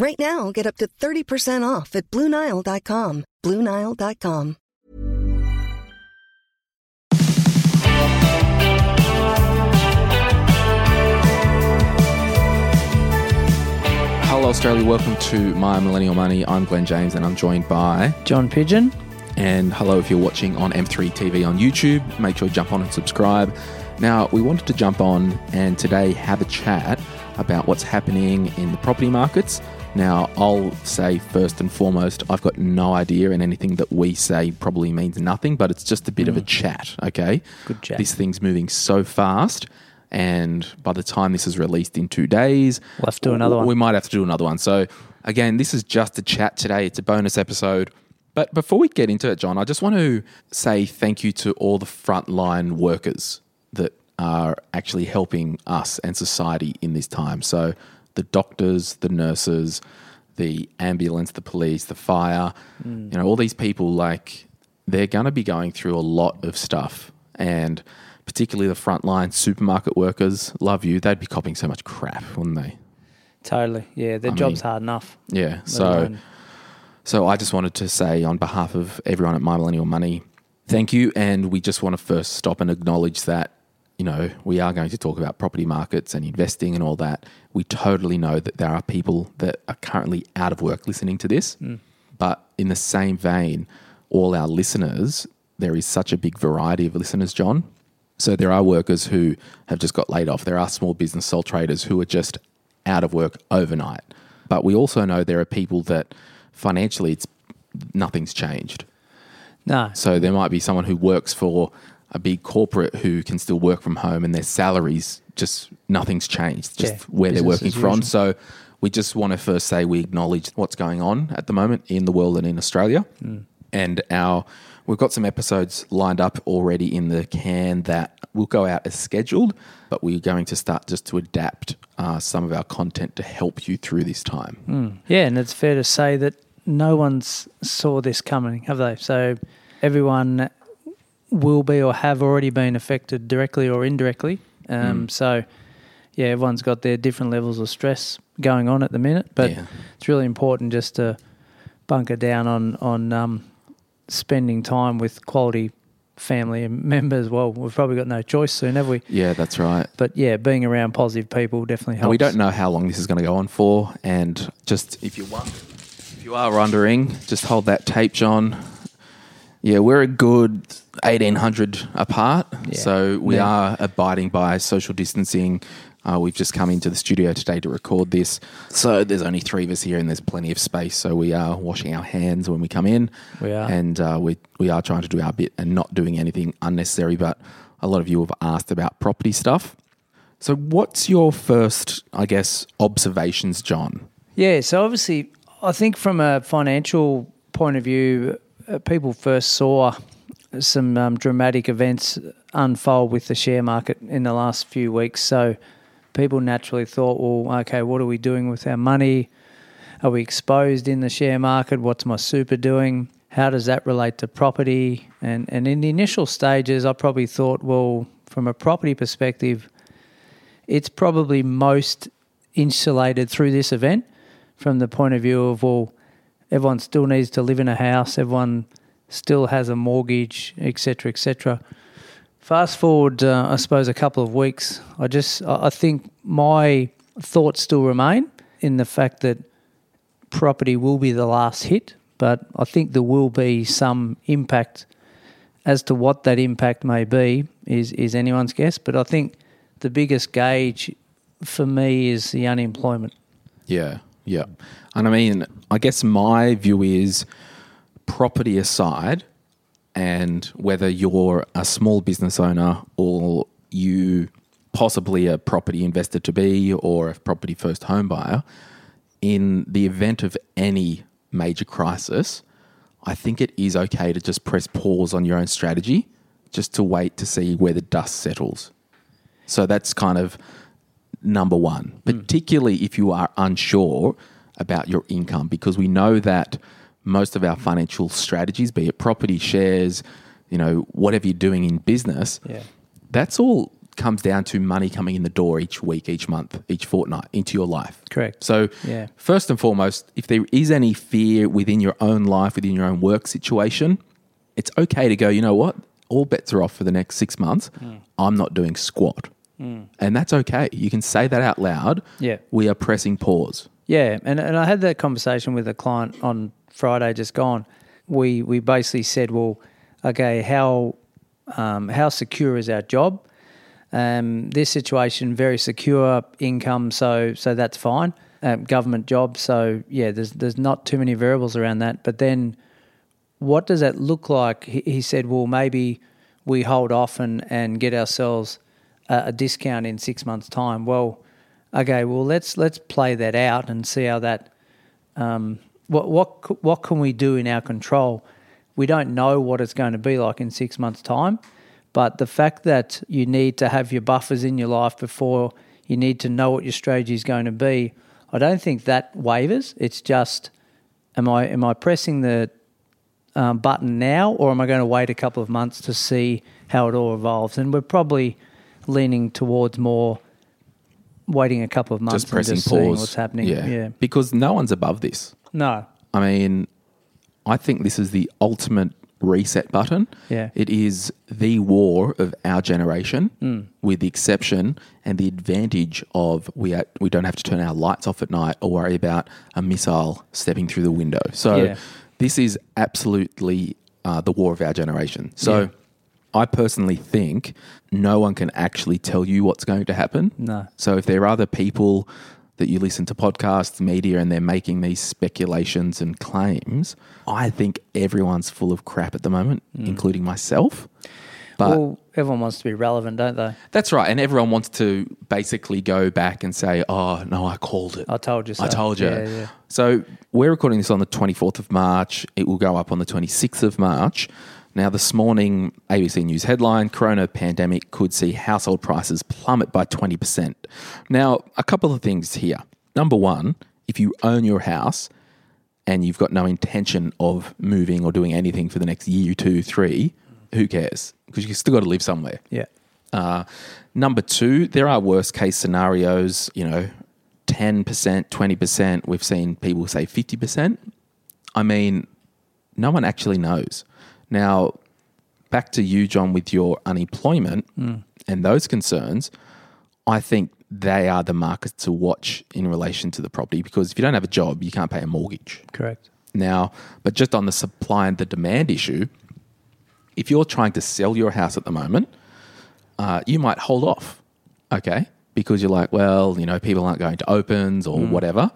Right now, get up to 30% off at BlueNile.com. BlueNile.com. Hello, Australia. Welcome to My Millennial Money. I'm Glen James and I'm joined by. John Pidgeon. And hello, if you're watching on M3 TV on YouTube, make sure you jump on and subscribe. Now, we wanted to jump on and today have a chat about what's happening in the property markets. Now, I'll say first and foremost, I've got no idea, and anything that we say probably means nothing, but it's just a bit of a hmm. chat, okay? Good chat. This thing's moving so fast, and by the time this is released in two days, We'll have to do another one. We might have to do another one. So, again, this is just a chat today. It's a bonus episode. But before we get into it, John, I just want to say thank you to all the frontline workers that are actually helping us and society in this time. So, the doctors, the nurses, the ambulance, the police, the fire, mm. you know, all these people, like, they're going to be going through a lot of stuff. And particularly the frontline supermarket workers, love you. They'd be copying so much crap, wouldn't they? Totally. Yeah, their I job's mean- hard enough. Yeah. So, so I just wanted to say on behalf of everyone at My Millennial Money, thank you. And we just want to first stop and acknowledge that, you know, we are going to talk about property markets and investing and all that. We totally know that there are people that are currently out of work listening to this. Mm. But in the same vein, all our listeners, there is such a big variety of listeners, John. So there are workers who have just got laid off. There are small business sole traders who are just out of work overnight. But we also know there are people that financially it's nothing's changed. no. So there might be someone who works for a big corporate who can still work from home and their salaries just nothing's changed, just Yeah, where they're working from. So we just want to first say we acknowledge what's going on at the moment in the world and in Australia. Mm. And our we've got some episodes lined up already in the can that will go out as scheduled, but we're going to start just to adapt uh, some of our content to help you through this time. Yeah, and it's fair to say that no one's saw this coming, have they? So everyone will be or have already been affected directly or indirectly. Um, Mm. So, yeah, everyone's got their different levels of stress going on at the minute, but Yeah. it's really important just to bunker down on on um, spending time with quality family and members. Well, we've probably got no choice soon, have we? Yeah, that's right. But yeah, being around positive people definitely helps. And we don't know how long this is going to go on for. And just if you wonder, if you are wondering, just hold that tape, John. Yeah, we're a good eighteen hundred apart, Yeah. so we Yeah. are abiding by social distancing. Uh, we've just come into the studio today to record this, so there's only three of us here, and there's plenty of space. So we are washing our hands when we come in. We are. and uh, we we are trying to do our bit and not doing anything unnecessary. But a lot of you have asked about property stuff. So, what's your first, I guess, observations, John? Yeah, so obviously, I think from a financial point of view, people first saw some um, dramatic events unfold with the share market in the last few weeks. So people naturally thought, well, okay, what are we doing with our money? Are we exposed in the share market? What's my super doing? How does that relate to property? And and in the initial stages, I probably thought, well, from a property perspective, it's probably most insulated through this event from the point of view of well, everyone still needs to live in a house, everyone still has a mortgage, etc., etc. Fast forward, uh, I suppose, a couple of weeks. I just, I think my thoughts still remain in the fact that property will be the last hit, but I think there will be some impact. As to what that impact may be is is anyone's guess, but I think the biggest gauge for me is the unemployment. Yeah, yeah. And I mean, I guess my view is property aside, and whether you're a small business owner or you possibly a property investor to be or a property first home buyer, in the event of any major crisis, I think it is okay to just press pause on your own strategy, just to wait to see where the dust settles. So that's kind of number one, particularly if you are unsure about your income, because we know that most of our financial strategies, be it property, shares, you know, whatever you're doing in business, Yeah. that's all comes down to money coming in the door each week, each month, each fortnight into your life. Correct. So, Yeah. first and foremost, if there is any fear within your own life, within your own work situation, it's okay to go, you know what? All bets are off for the next six months. Mm. I'm not doing squat. And that's okay. You can say that out loud. Yeah. We are pressing pause. Yeah, and, and I had that conversation with a client on Friday just gone. We we basically said, well, okay, how um, how secure is our job? Um, this situation very secure income, so so that's fine. Um, government job, so yeah, there's there's not too many variables around that. But then, what does that look like? He, he said, well, maybe we hold off and and get ourselves a, a discount in six months' time. Well, okay, well let's let's play that out and see how that. Um, what what what can we do in our control? We don't know what it's going to be like in six months' time, but the fact that you need to have your buffers in your life before you need to know what your strategy is going to be, I don't think that wavers. It's just, am I am I pressing the um, button now, or am I going to wait a couple of months to see how it all evolves? And we're probably leaning towards more waiting a couple of months Just pressing and just seeing pause. what's happening. Yeah. yeah. Because no one's above this. No. I mean, I think this is the ultimate reset button. Yeah. It is the war of our generation, Hmm. with the exception and the advantage of we are, we don't have to turn our lights off at night or worry about a missile stepping through the window. So Yeah. this is absolutely uh, the war of our generation. So. Yeah. I personally think no one can actually tell you what's going to happen. No. So if there are other people that you listen to podcasts, media, and they're making these speculations and claims, I think everyone's full of crap at the moment, hmm. including myself. But well, everyone wants to be relevant, don't they? that's right. And everyone wants to basically go back and say, oh, no, I called it. I told you so. I told you. Yeah, yeah. So we're recording this on the 24th of March. It will go up on the 26th of March. Now, this morning, ABC News headline Corona pandemic could see household prices plummet by 20%. Now, a couple of things here. Number one, if you own your house and you've got no intention of moving or doing anything for the next year, two, three, who cares? Because you've still got to live somewhere. Yeah. Uh, number two, there are worst case scenarios, you know, 10%, 20%. We've seen people say 50%. I mean, no one actually knows. Now, back to you, John, with your unemployment and those concerns, I think they are the markets to watch in relation to the property because if you don't have a job, you can't pay a mortgage. Correct. Now, but just on the supply and the demand issue, if you're trying to sell your house at the moment, uh, you might hold off, okay? Because you're like, well, you know, people aren't going to opens or whatever.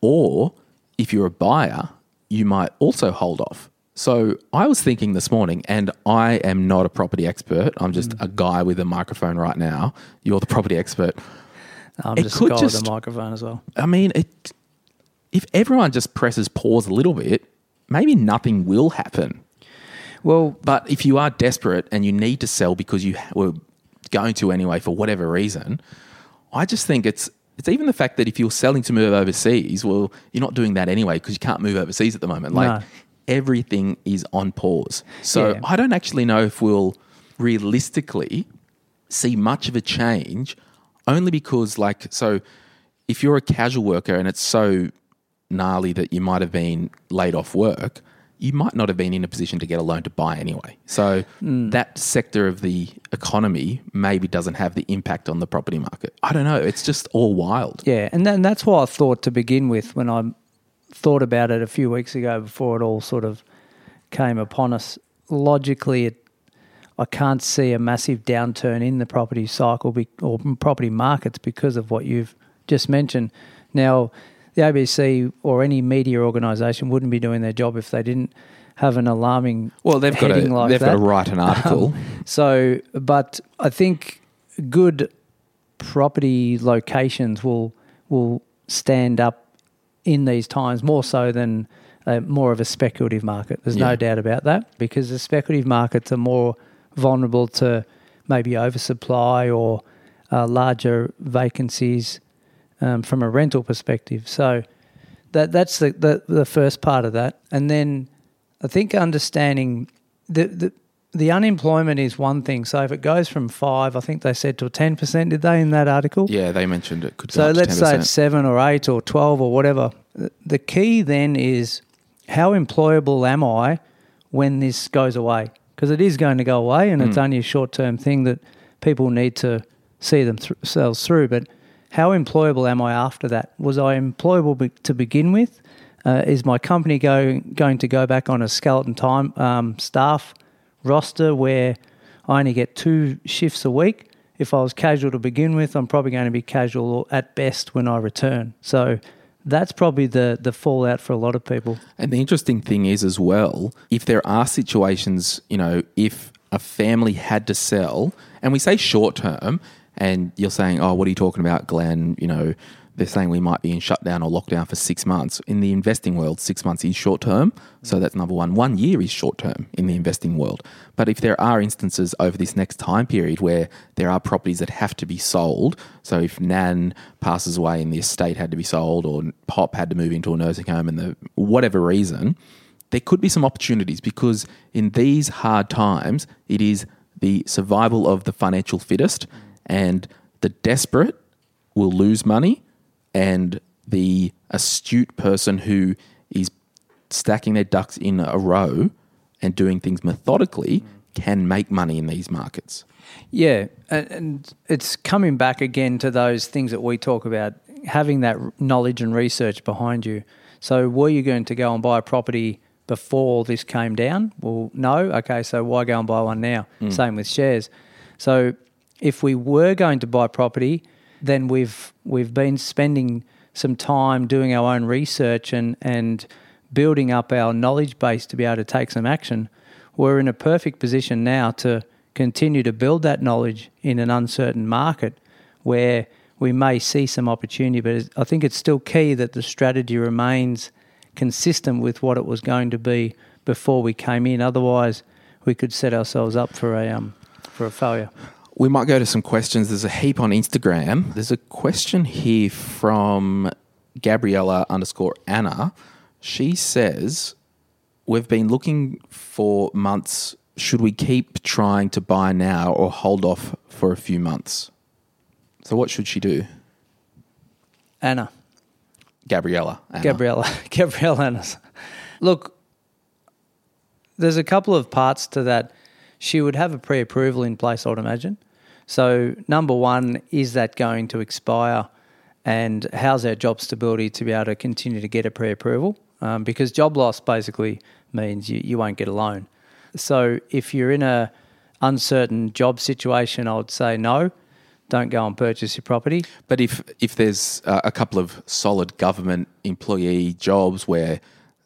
Or if you're a buyer, you might also hold off. So I was thinking this morning, and I am not a property expert. I'm just a guy with a microphone right now. You're the property expert. I'm It just a guy just- with a microphone as well. I mean, it, if everyone just presses pause a little bit, maybe nothing will happen. Well, But if you are desperate and you need to sell because you were going to anyway for whatever reason, I just think it's it's even the fact that if you're selling to move overseas, well, you're not doing that anyway because you can't move overseas at the moment. Like No. Everything is on pause. So Yeah. I don't actually know if we'll realistically see much of a change only because like so if you're a casual worker and it's so gnarly that you might have been laid off work, you might not have been in a position to get a loan to buy anyway. So hmm. that sector of the economy maybe doesn't have the impact on the property market. I don't know. It's just all wild. yeah, and then that's why I thought to begin with when I thought about it a few weeks ago before it all sort of came upon us. Logically, it, I can't see a massive downturn in the property cycle be, or property markets because of what you've just mentioned. Now, the ABC or any media organisation wouldn't be doing their job if they didn't have an alarming Well, they've got to like they've that. got to write an um, article. So, but I think good property locations will will stand up in these times more so than a, more of a speculative market. There's Yeah. no doubt about that because the speculative markets are more vulnerable to maybe oversupply or uh, larger vacancies um, from a rental perspective. So that that's the, the the first part of that, and then I think understanding the the the unemployment is one thing. So if it goes from five, I think they said to ten percent, did they in that article? Yeah, they mentioned it could So let's say 10%. it's seven or eight or 12 or whatever. The- key then is how employable am I when this goes away? Because it is going to go away and Hmm. it's only a short term thing that people need to see themselves through. But how employable am I after that? Was I employable be- to begin with? Uh, is my company go, going to go back on a skeleton time um, staff roster where I only get two shifts a week? If I was casual to begin with, I'm probably going to be casual at best when I return. So that's probably the, the fallout for a lot of people. And the interesting thing is, as well, if there are situations, you know, if a family had to sell, and we say short term, and you're saying, oh, what are you talking about, Glen? You know, they're saying we might be in shutdown or lockdown for six months. In the investing world, six months is short term. So that's number one. One year is short term in the investing world. But if there are instances over this next time period where there are properties that have to be sold, so if Nan passes away and the estate had to be sold, or Pop had to move into a nursing home, and the whatever reason, there could be some opportunities because in these hard times, it is the survival of the financial fittest, and the desperate will lose money, and the astute person who is stacking their ducks in a row and doing things methodically can make money in these markets. Yeah, and, it's coming back again to those things that we talk about having that knowledge and research behind you. So, were you going to go and buy a property before this came down? Well, no. Okay, so why go and buy one now? Hmm. Same with shares. So, if we were going to buy property, then we've we've been spending some time doing our own research and and building up our knowledge base to be able to take some action. We're in a perfect position now to continue to build that knowledge in an uncertain market where we may see some opportunity, but I think it's still key that the strategy remains consistent with what it was going to be before we came in. Otherwise, we could set ourselves up for a um, for a failure. We might go to some questions. There's a heap on Instagram. There's a question here from Gabriella underscore Anna. She says, We've been looking for months. Should we keep trying to buy now or hold off for a few months? So, what should she do? Anna. Gabriella. Anna. Gabriella, Gabriella Annas. Look, there's a couple of parts to that. She would have a pre-approval in place, I'd imagine. So, number one, is that going to expire? And how's our job stability to be able to continue to get a pre-approval? Um, because job loss basically means you, you won't get a loan. So, if you're in a uncertain job situation, I would say no. Don't go and purchase your property. But if if there's uh, a couple of solid government employee jobs where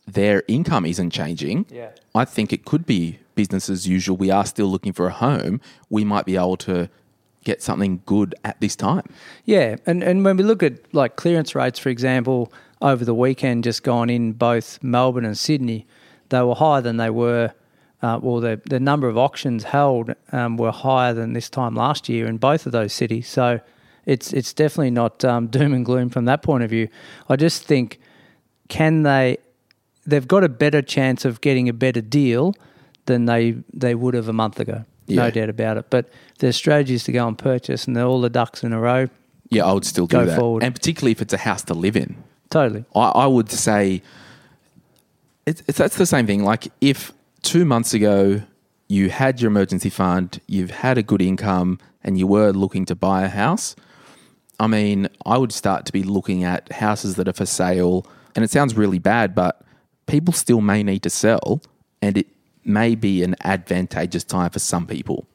their income isn't changing, Yeah. I think it could be business as usual. We are still looking for a home. We might be able to get something good at this time. Yeah, and, and when we look at like clearance rates, for example, over the weekend, just gone in both Melbourne and Sydney, they were higher than they were. Uh, well, the the number of auctions held um, were higher than this time last year in both of those cities. So it's it's definitely not um, doom and gloom from that point of view. I just think can they they've got a better chance of getting a better deal than they they would have a month ago. Yeah. No doubt about it. But their strategy is to go and purchase, and they're all the ducks in a row. Yeah, I would still do Go that. forward. And particularly if it's a house to live in. Totally. I, I would say it's, it's that's the same thing. Like if two months ago you had your emergency fund, you've had a good income, and you were looking to buy a house, I mean, I would start to be looking at houses that are for sale. And it sounds really bad, but people still may need to sell, and it may be an advantageous time for some people.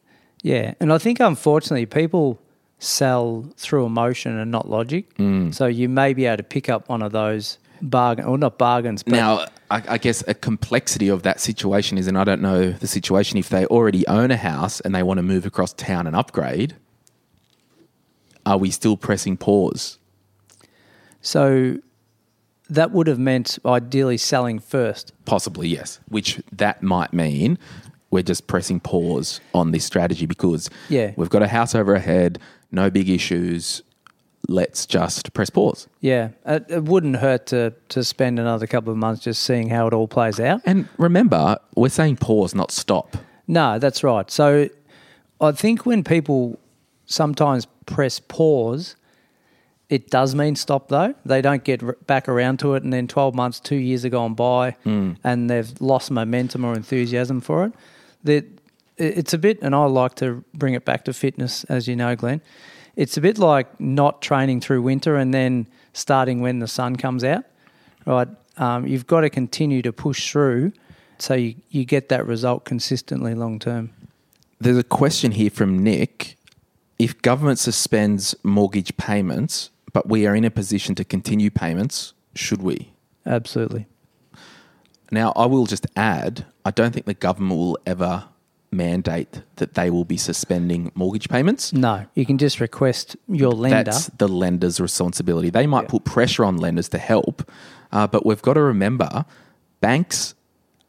Yeah, and I think unfortunately people sell through emotion and not logic. Mm. So you may be able to pick up one of those bargain or not bargains, but Now, I, I guess a complexity of that situation is, and I don't know the situation, if they already own a house and they want to move across town and upgrade, are we still pressing pause? So that would have meant ideally selling first. Possibly, yes. Which that might mean we're just pressing pause on this strategy because Yeah. we've got a house over our head, no big issues. Let's just press pause. Yeah, it, it wouldn't hurt to to spend another couple of months just seeing how it all plays out. And remember, we're saying pause, not stop. No, that's right. So I think when people sometimes press pause, it does mean stop though. They don't get back around to it, and then 12 months, two years are gone by, and they've lost momentum or enthusiasm for it. That it's a bit, and I like to bring it back to fitness, as you know, Glen. It's a bit like not training through winter and then starting when the sun comes out, right? Um, you've got to continue to push through so you, you get that result consistently long term. There's a question here from Nick. If government suspends mortgage payments, but we are in a position to continue payments, should we? Absolutely. Now, I will just add, I don't think the government will ever mandate that they will be suspending mortgage payments. No, you can just request your lender. That's the lender's responsibility. They might put pressure on lenders to help, uh, but we've got to remember banks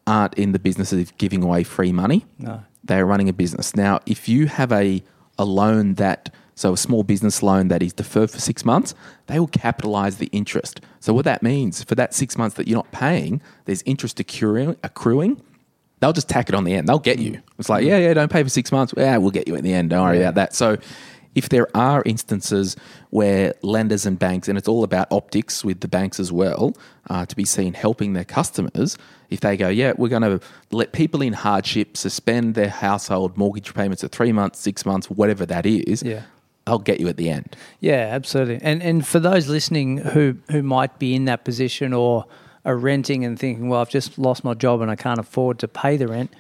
aren't in the business of giving away free money. No. They're running a business. Now, if you have a, a loan that, so a small business loan that is deferred for six months, they will capitalize the interest. So, what that means for that six months that you're not paying, there's interest accruing, accruing they'll just tack it on the end. They'll get you. It's like, yeah, yeah, don't pay for six months. Yeah, we'll get you in the end. Don't worry about that. So, if there are instances where lenders and banks, and it's all about optics with the banks as well, uh, to be seen helping their customers, if they go, yeah, we're going to let people in hardship suspend their household mortgage payments at three months, six months, whatever that is, Yeah. I'll get you at the end. Yeah, absolutely. And and for those listening who who might be in that position or are renting and thinking, well, I've just lost my job and I can't afford to pay the rent.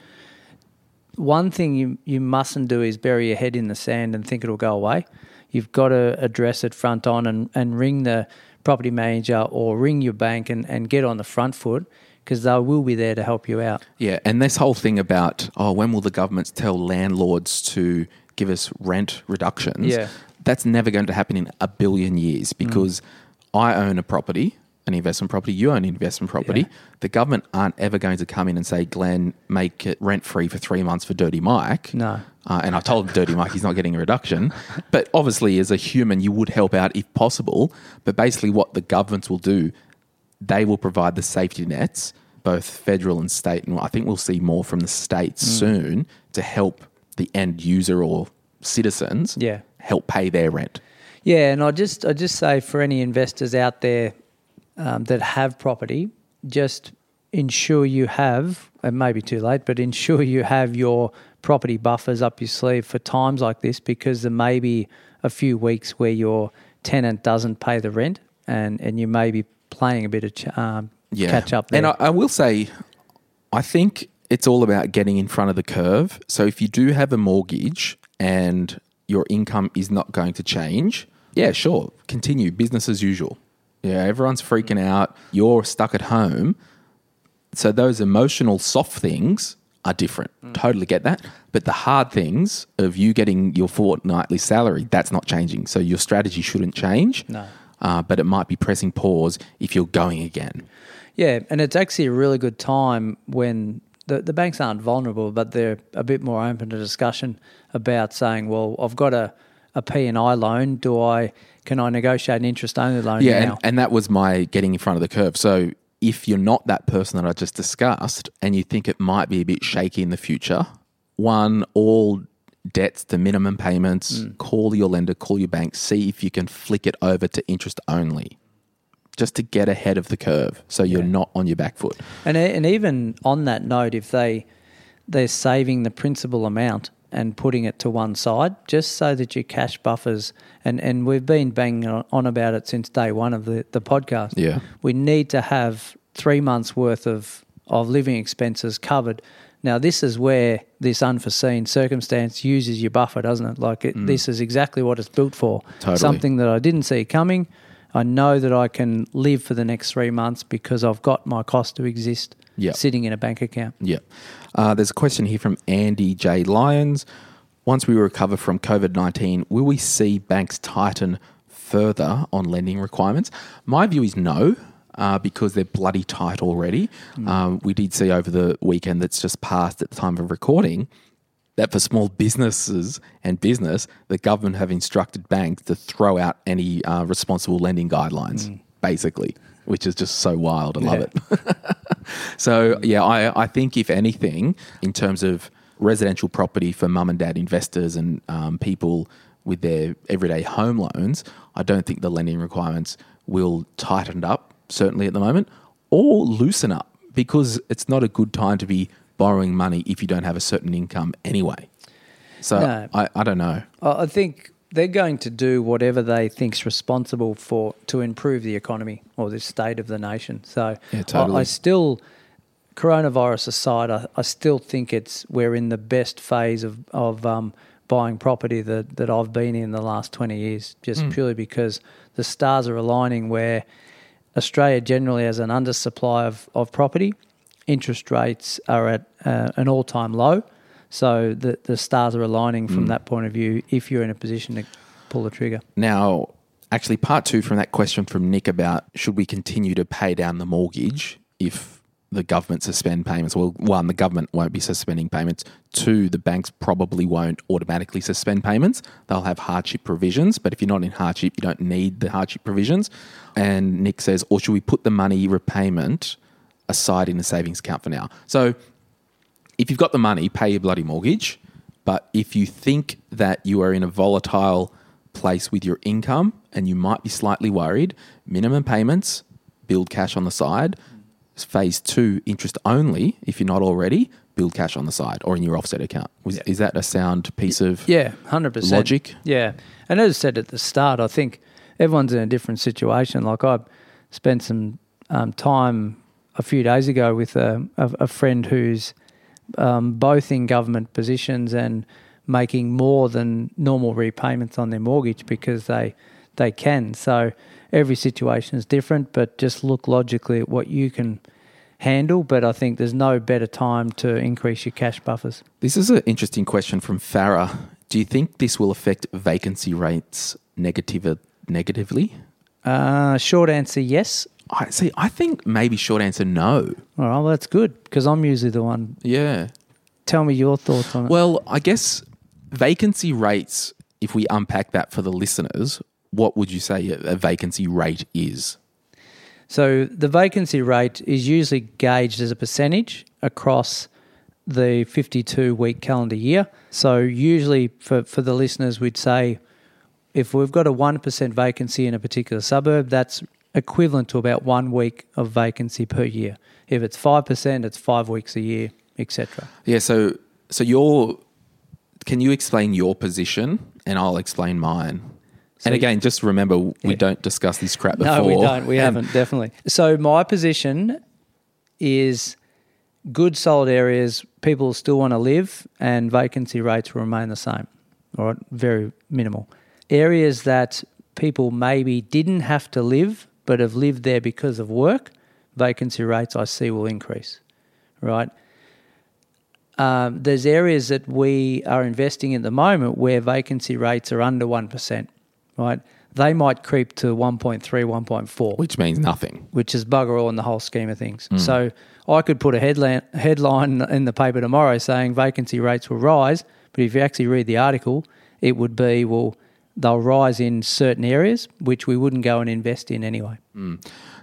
One thing you you mustn't do is bury your head in the sand and think it'll go away. You've got to address it front on and, and ring the property manager or ring your bank and, and get on the front foot because they will be there to help you out. Yeah, and this whole thing about oh, when will the governments tell landlords to give us rent reductions? Yeah. that's never going to happen in a billion years because I own a property, an investment property. You own an investment property. Yeah. The government aren't ever going to come in and say, "Glen, make it rent free for three months for Dirty Mike." No. Uh, and I told Dirty Mike he's not getting a reduction. But obviously, as a human, you would help out if possible. But basically, what the governments will do, they will provide the safety nets, both federal and state. And I think we'll see more from the states Mm. soon to help the end user or citizens Yeah. help pay their rent. Yeah, and I just I just say for any investors out there um, that have property, just ensure you have. It may be too late, but ensure you have your property buffers up your sleeve for times like this because there may be a few weeks where your tenant doesn't pay the rent, and and you may be playing a bit of ch- um, catch up there. And I, I will say, I think it's all about getting in front of the curve. So if you do have a mortgage and your income is not going to change, yeah, sure, continue business as usual. Yeah, everyone's freaking out. You're stuck at home. So those emotional soft things are different. Mm. Totally get that. But the hard things of you getting your fortnightly salary, that's not changing. So your strategy shouldn't change. No. Uh, but it might be pressing pause if you're going again. Yeah, and it's actually a really good time when the, the banks aren't vulnerable, but they're a bit more open to discussion about saying, well, I've got a, a P&I loan. Do I can I negotiate an interest only loan Yeah, now? and, and that was my getting in front of the curve. So if you're not that person that I just discussed and you think it might be a bit shaky in the future, one, all debts to minimum payments, Mm. call your lender, call your bank, see if you can flick it over to interest only. Just to get ahead of the curve so you're not on your back foot. And and even on that note, if they they're saving the principal amount and putting it to one side, just so that your cash buffers and and we've been banging on about it since day one of the the podcast. Yeah. we need to have three months worth of of living expenses covered. Now, this is where this unforeseen circumstance uses your buffer, doesn't it? Like it, mm. this is exactly what it's built for. Totally. Something that I didn't see coming. I know that I can live for the next three months because I've got my cost to exist Yep. sitting in a bank account. Yeah. Uh, there's a question here from Andy J. Lyons. Once we recover from COVID 19, will we see banks tighten further on lending requirements? My view is no. uh, because they're bloody tight already. Um, we did see over the weekend that's just passed at the time of recording that for small businesses and business, the government have instructed banks to throw out any uh, responsible lending guidelines, basically, which is just so wild. I love Yeah. it. so, yeah, I, I think if anything, in terms of residential property for mum and dad investors and um, people with their everyday home loans, I don't think the lending requirements will tighten up, certainly at the moment, or loosen up because it's not a good time to be borrowing money if you don't have a certain income anyway. So No. I, I don't know. I I think they're going to do whatever they think's responsible for to improve the economy or the state of the nation. So Yeah, I- totally. I, still, coronavirus aside, I, I still think it's we're in the best phase of of um, buying property that that I've been in the last twenty years, just purely because the stars are aligning where Australia generally has an undersupply of, of property. Interest rates are at uh, an all time low. So the, the stars are aligning from that point of view if you're in a position to pull the trigger. Now, actually, part two from that question from Nick about should we continue to pay down the mortgage if the government suspend payments? Well, one, the government won't be suspending payments. Two, the banks probably won't automatically suspend payments. They'll have hardship provisions, but if you're not in hardship, you don't need the hardship provisions. And Nick says, or should we put the money repayment aside in a savings account for now? So if you've got the money, pay your bloody mortgage. But if you think that you are in a volatile place with your income and you might be slightly worried, minimum payments, build cash on the side. Phase two, interest only, if you're not already, build cash on the side or in your offset account. Was, Is that a sound piece of Yeah, hundred percent Logic? Yeah, and as I said at the start, I think everyone's in a different situation. Like I've spent some um, time a few days ago with a, a, a friend who's um, both in government positions and making more than normal repayments on their mortgage because they they can. So every situation is different, but just look logically at what you can handle. But I think there's no better time to increase your cash buffers. This is an interesting question from Farah. Do you think this will affect vacancy rates negative, negatively? Uh, short answer, yes. I see. I think maybe short answer no. All right, well, that's good because I'm usually the one. Yeah. Tell me your thoughts on it. Well, I guess vacancy rates. If we unpack that for the listeners, what would you say a a vacancy rate is? So the vacancy rate is usually gauged as a percentage across the 52 week calendar year. So usually for, for the listeners, we'd say if we've got a 1% vacancy in a particular suburb, that's equivalent to about one week of vacancy per year. If it's 5%, it's five weeks a year, etc. Yeah. So, so your can you explain your position, and I'll explain mine. and again, just remember, we Yeah. don't discuss this crap before. No, we don't. We um, haven't, definitely. So my position is good, solid areas. People still want to live, and vacancy rates will remain the same, all right, very minimal. Areas that people maybe didn't have to live, but have lived there because of work, vacancy rates I see will increase, right? Um, there's areas that we are investing in at the moment where vacancy rates are under 1%, right? They might creep to 1.3, 1.4 which means nothing. which is bugger all in the whole scheme of things. So I could put a headline headline in the paper tomorrow saying vacancy rates will rise, but if you actually read the article, it would be well they'll rise in certain areas which we wouldn't go and invest in anyway.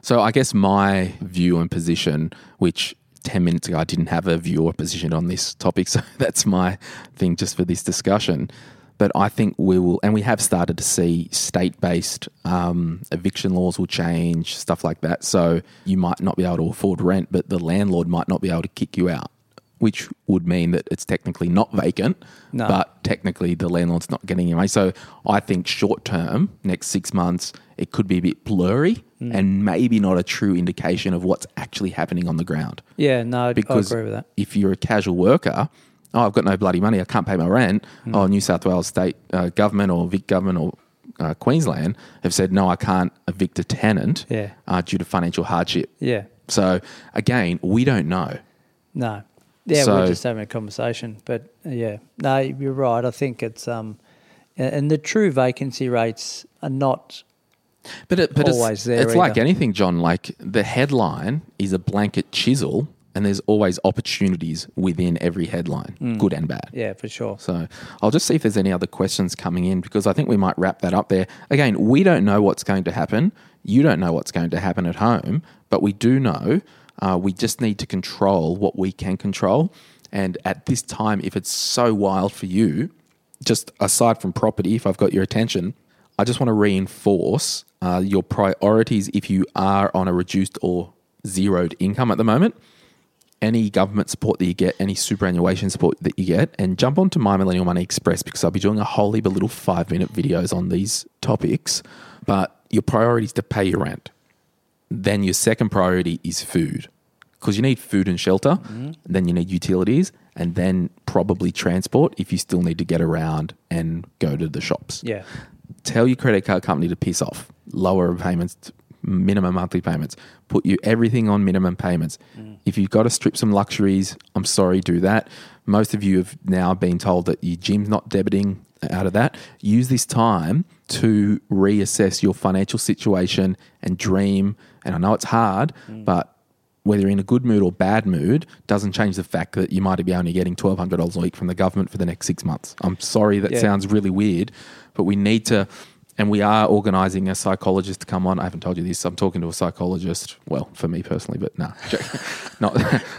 So I guess my view and position, which 10 minutes ago I didn't have a view or position on this topic, so that's my thing just for this discussion. But I think we will, and we have started to see state based um, eviction laws will change, stuff like that. So you might not be able to afford rent, but the landlord might not be able to kick you out, which would mean that it's technically not vacant, No. but technically the landlord's not getting any money. So I think short term, next six months, it could be a bit blurry and maybe not a true indication of what's actually happening on the ground. Yeah, no, Because I agree with that. if you're a casual worker, oh, I've got no bloody money, I can't pay my rent. Hmm. Oh, New South Wales state uh, government or Vic government or uh, Queensland have said no, I can't evict a tenant Yeah. uh, due to financial hardship. Yeah. So again, we don't know. No. Yeah, So- we're just having a conversation. But uh, yeah, no, you're right. I think it's um, and the true vacancy rates are not But it, but always it's, there it's like anything, John. Like the headline is a blanket chisel, and there's always opportunities within every headline, good and bad. Mm. Yeah, for sure. So I'll just see if there's any other questions coming in because I think we might wrap that up there. Again, we don't know what's going to happen. You don't know what's going to happen at home, but we do know uh, we just need to control what we can control. And at this time, if it's so wild for you, just aside from property, if I've got your attention, I just want to reinforce uh, your priorities if you are on a reduced or zeroed income at the moment any government support that you get, any superannuation support that you get, and jump onto My Millennial Money Express because I'll be doing a whole heap of little five minute videos on these topics. But your priority is to pay your rent. Then your second priority is food because you need food and shelter. Mm-hmm. Then you need utilities, and then probably transport if you still need to get around and go to the shops Yeah. tell your credit card company to piss off. Lower payments, minimum monthly payments. Put you everything on minimum payments. Mm. If you've got to strip some luxuries, I'm sorry, do that. Most of you have now been told that your gym's not debiting out of that. Use this time to reassess your financial situation and dream. And I know it's hard, mm. but whether you're in a good mood or bad mood doesn't change the fact that you might be only getting $1,200 a week from the government for the next six months. I'm sorry that Yeah. sounds really weird, but we need to, and we are organising a psychologist to come on. I haven't told you this. I'm talking to a psychologist. Well, for me personally, but nah, not.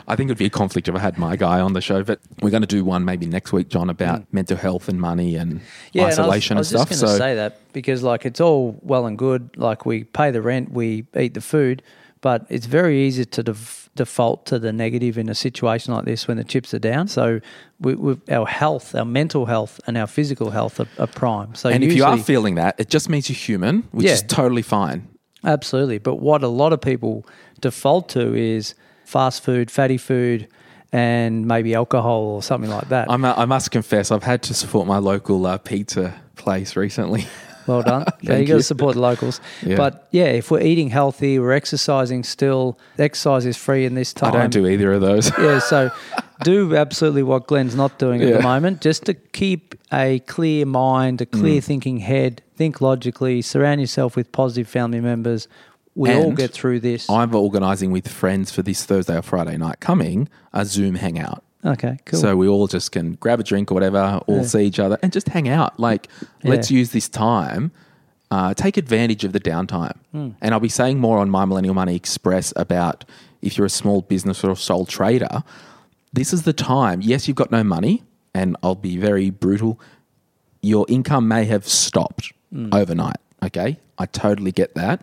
I think it'd be a conflict if I had my guy on the show. But we're going to do one maybe next week, John, about mental health and money and Mm. Yeah, isolation and I was, and, I was stuff. just So say that because like it's all well and good, like we pay the rent, we eat the food, but it's very easy to def- default to the negative in a situation like this when the chips are down. So we, our health, our mental health, and our physical health are, are prime. So and if you are feeling that, it just means you're human, which Yeah. is totally fine. Absolutely. But what a lot of people default to is fast food, fatty food, and maybe alcohol or something like that. I'm, uh, I must confess, I've had to support my local uh, pizza place recently. Well done. yeah, you got you. to support the locals. Yeah. But yeah, if we're eating healthy, we're exercising still. Exercise is free in this time. I don't do either of those. Yeah, so do absolutely what Glen's not doing at the moment, just to keep a clear mind, a clear Mm. thinking head, think logically, surround yourself with positive family members. We all get through this. I'm organising with friends for this Thursday or Friday night coming a Zoom hangout. Okay, cool. So we all just can grab a drink or whatever, all Yeah. see each other and just hang out. Like, let's use this time, uh, take advantage of the downtime. Hmm. And I'll be saying more on My Millennial Money Express about if you're a small business or a sole trader, this is the time. Yes, you've got no money, and I'll be very brutal. Your income may have stopped Hmm. overnight. Okay. I totally get that.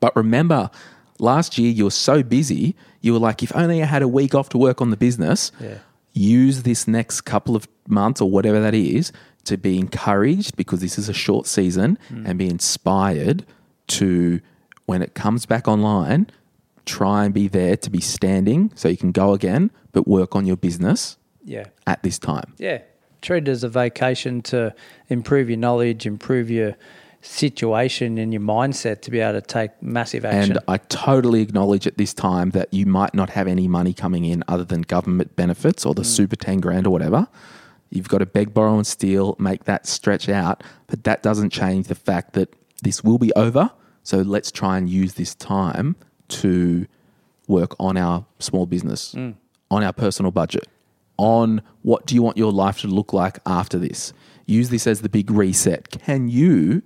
But remember, last year you were so busy, you were like, if only I had a week off to work on the business, Yeah. Use this next couple of months or whatever that is to be encouraged because this is a short season mm. and be inspired to, when it comes back online, try and be there to be standing so you can go again, but work on your business yeah. at this time. Yeah. Treat it as a vacation to improve your knowledge, improve your situation and your mindset to be able to take massive action. And I totally acknowledge at this time that you might not have any money coming in other than government benefits or the mm. super 10 grand or whatever. You've got to beg, borrow, and steal, make that stretch out. But that doesn't change the fact that this will be over. So let's try and use this time to work on our small business, mm. on our personal budget, on what do you want your life to look like after this. Use this as the big reset. Can you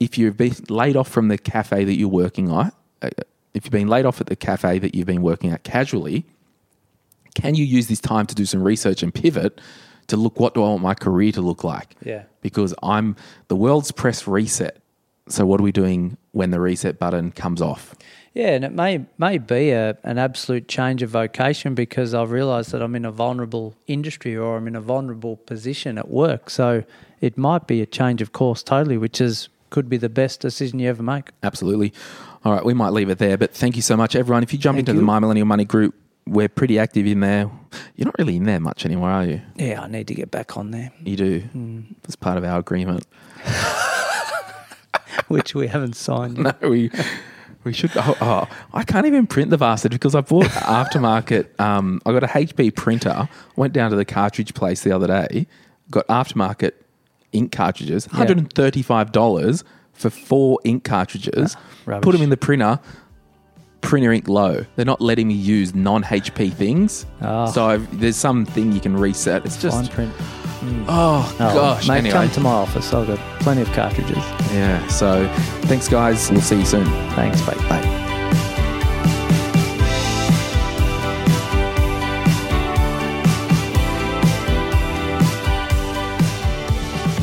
if you've been laid off from the cafe that you're working at, uh, if you've been laid off at the cafe that you've been working at casually, can you use this time to do some research and pivot to look what do I want my career to look like? Yeah. Because I'm the world's press reset. So what are we doing when the reset button comes off? Yeah, and it may may be a, an absolute change of vocation because I've realised that I'm in a vulnerable industry or I'm in a vulnerable position at work. So it might be a change of course totally, which is could be the best decision you ever make. Absolutely. All right, we might leave it there, but thank you so much, everyone. If you jump Thank into you. the My Millennial Money group, we're pretty active in there. You're not really in there much anymore, are you? Yeah, I need to get back on there, You do. Hmm. It's part of our agreement. which we haven't signed. No, we we should. Oh, oh, I can't even print the bastard because I bought aftermarket. Um, I got a HP printer. Went down to the cartridge place the other day. Got aftermarket ink cartridges. One hundred and thirty five dollars for four ink cartridges, ah, rubbish. put them in the printer, printer ink low. They're not letting me use non HP things. Oh. So I've, there's something you can reset. It's just, Fine print. Mm. oh, Oh, gosh. mate, anyway, come to my office. I've got plenty of cartridges. yeah. So thanks, guys. We'll see you soon. Thanks, mate. Bye.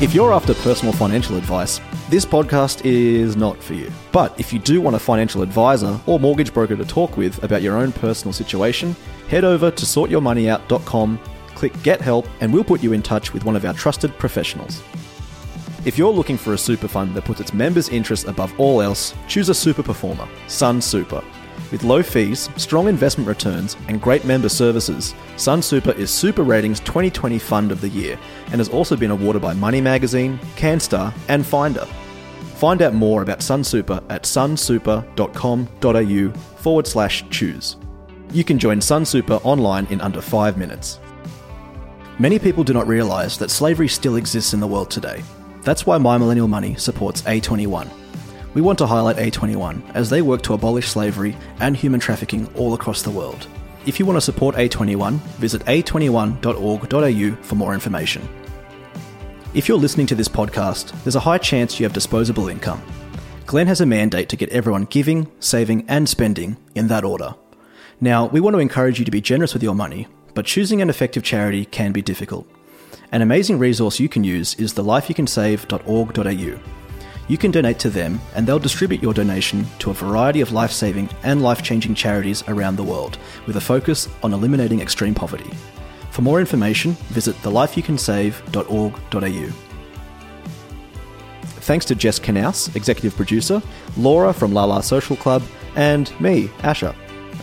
If you're after personal financial advice, this podcast is not for you. But if you do want a financial advisor or mortgage broker to talk with about your own personal situation, head over to sortyourmoneyout.com, click Get Help, and we'll put you in touch with one of our trusted professionals. If you're looking for a super fund that puts its members' interests above all else, choose a super performer, Sun Super. With low fees, strong investment returns, and great member services, Sun Super is Super Ratings 2020 Fund of the Year and has also been awarded by Money Magazine, CanStar, and Finder. Find out more about Sun Super at sunsuper.com.au forward slash choose. You can join Sun Super online in under five minutes. Many people do not realize that slavery still exists in the world today. That's why My Millennial Money supports A21. We want to highlight A21 as they work to abolish slavery and human trafficking all across the world. If you want to support A21, visit a21.org.au for more information. If you're listening to this podcast, there's a high chance you have disposable income. Glen has a mandate to get everyone giving, saving, and spending in that order. Now, we want to encourage you to be generous with your money, but choosing an effective charity can be difficult. An amazing resource you can use is the lifeyoucansave.org.au. You can donate to them, and they'll distribute your donation to a variety of life saving and life changing charities around the world, with a focus on eliminating extreme poverty. For more information, visit thelifeyoucansave.org.au. Thanks to Jess Knaus, executive producer, Laura from La La Social Club, and me, Asher.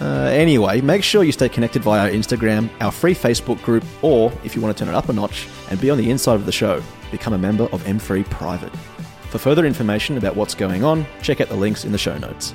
Uh, anyway, make sure you stay connected via our Instagram, our free Facebook group, or if you want to turn it up a notch and be on the inside of the show, become a member of M3 Private. For further information about what's going on, check out the links in the show notes.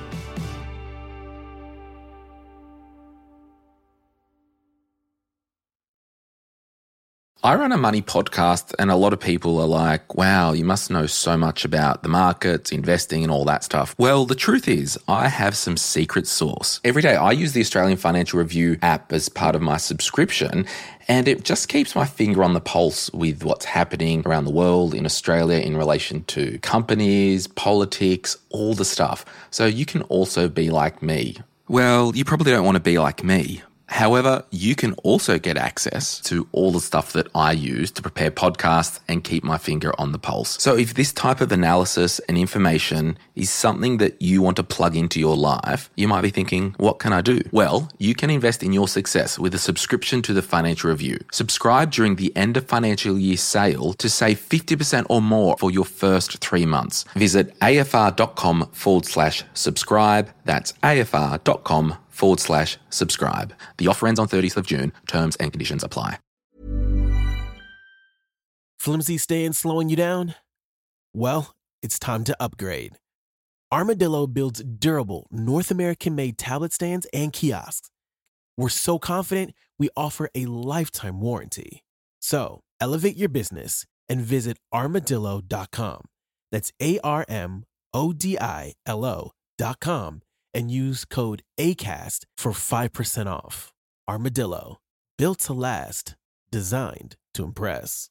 I run a money podcast, and a lot of people are like, wow, you must know so much about the markets, investing, and all that stuff. Well, the truth is, I have some secret sauce. Every day, I use the Australian Financial Review app as part of my subscription, and it just keeps my finger on the pulse with what's happening around the world in Australia in relation to companies, politics, all the stuff. So you can also be like me. Well, you probably don't want to be like me. However, you can also get access to all the stuff that I use to prepare podcasts and keep my finger on the pulse. So if this type of analysis and information is something that you want to plug into your life, you might be thinking, what can I do? Well, you can invest in your success with a subscription to the Financial Review. Subscribe during the end of financial year sale to save 50% or more for your first three months. Visit afr.com forward slash subscribe. That's afr.com forward slash subscribe. The offer ends on 30th of June. Terms and conditions apply. Flimsy staying slowing you down? Well, it's time to upgrade. Armodilo builds durable, North American made tablet stands and kiosks. We're so confident we offer a lifetime warranty. So elevate your business and visit armodilo.com. That's A R M O D I L O.com and use code ACAST for 5% off. Armodilo, built to last, designed to impress.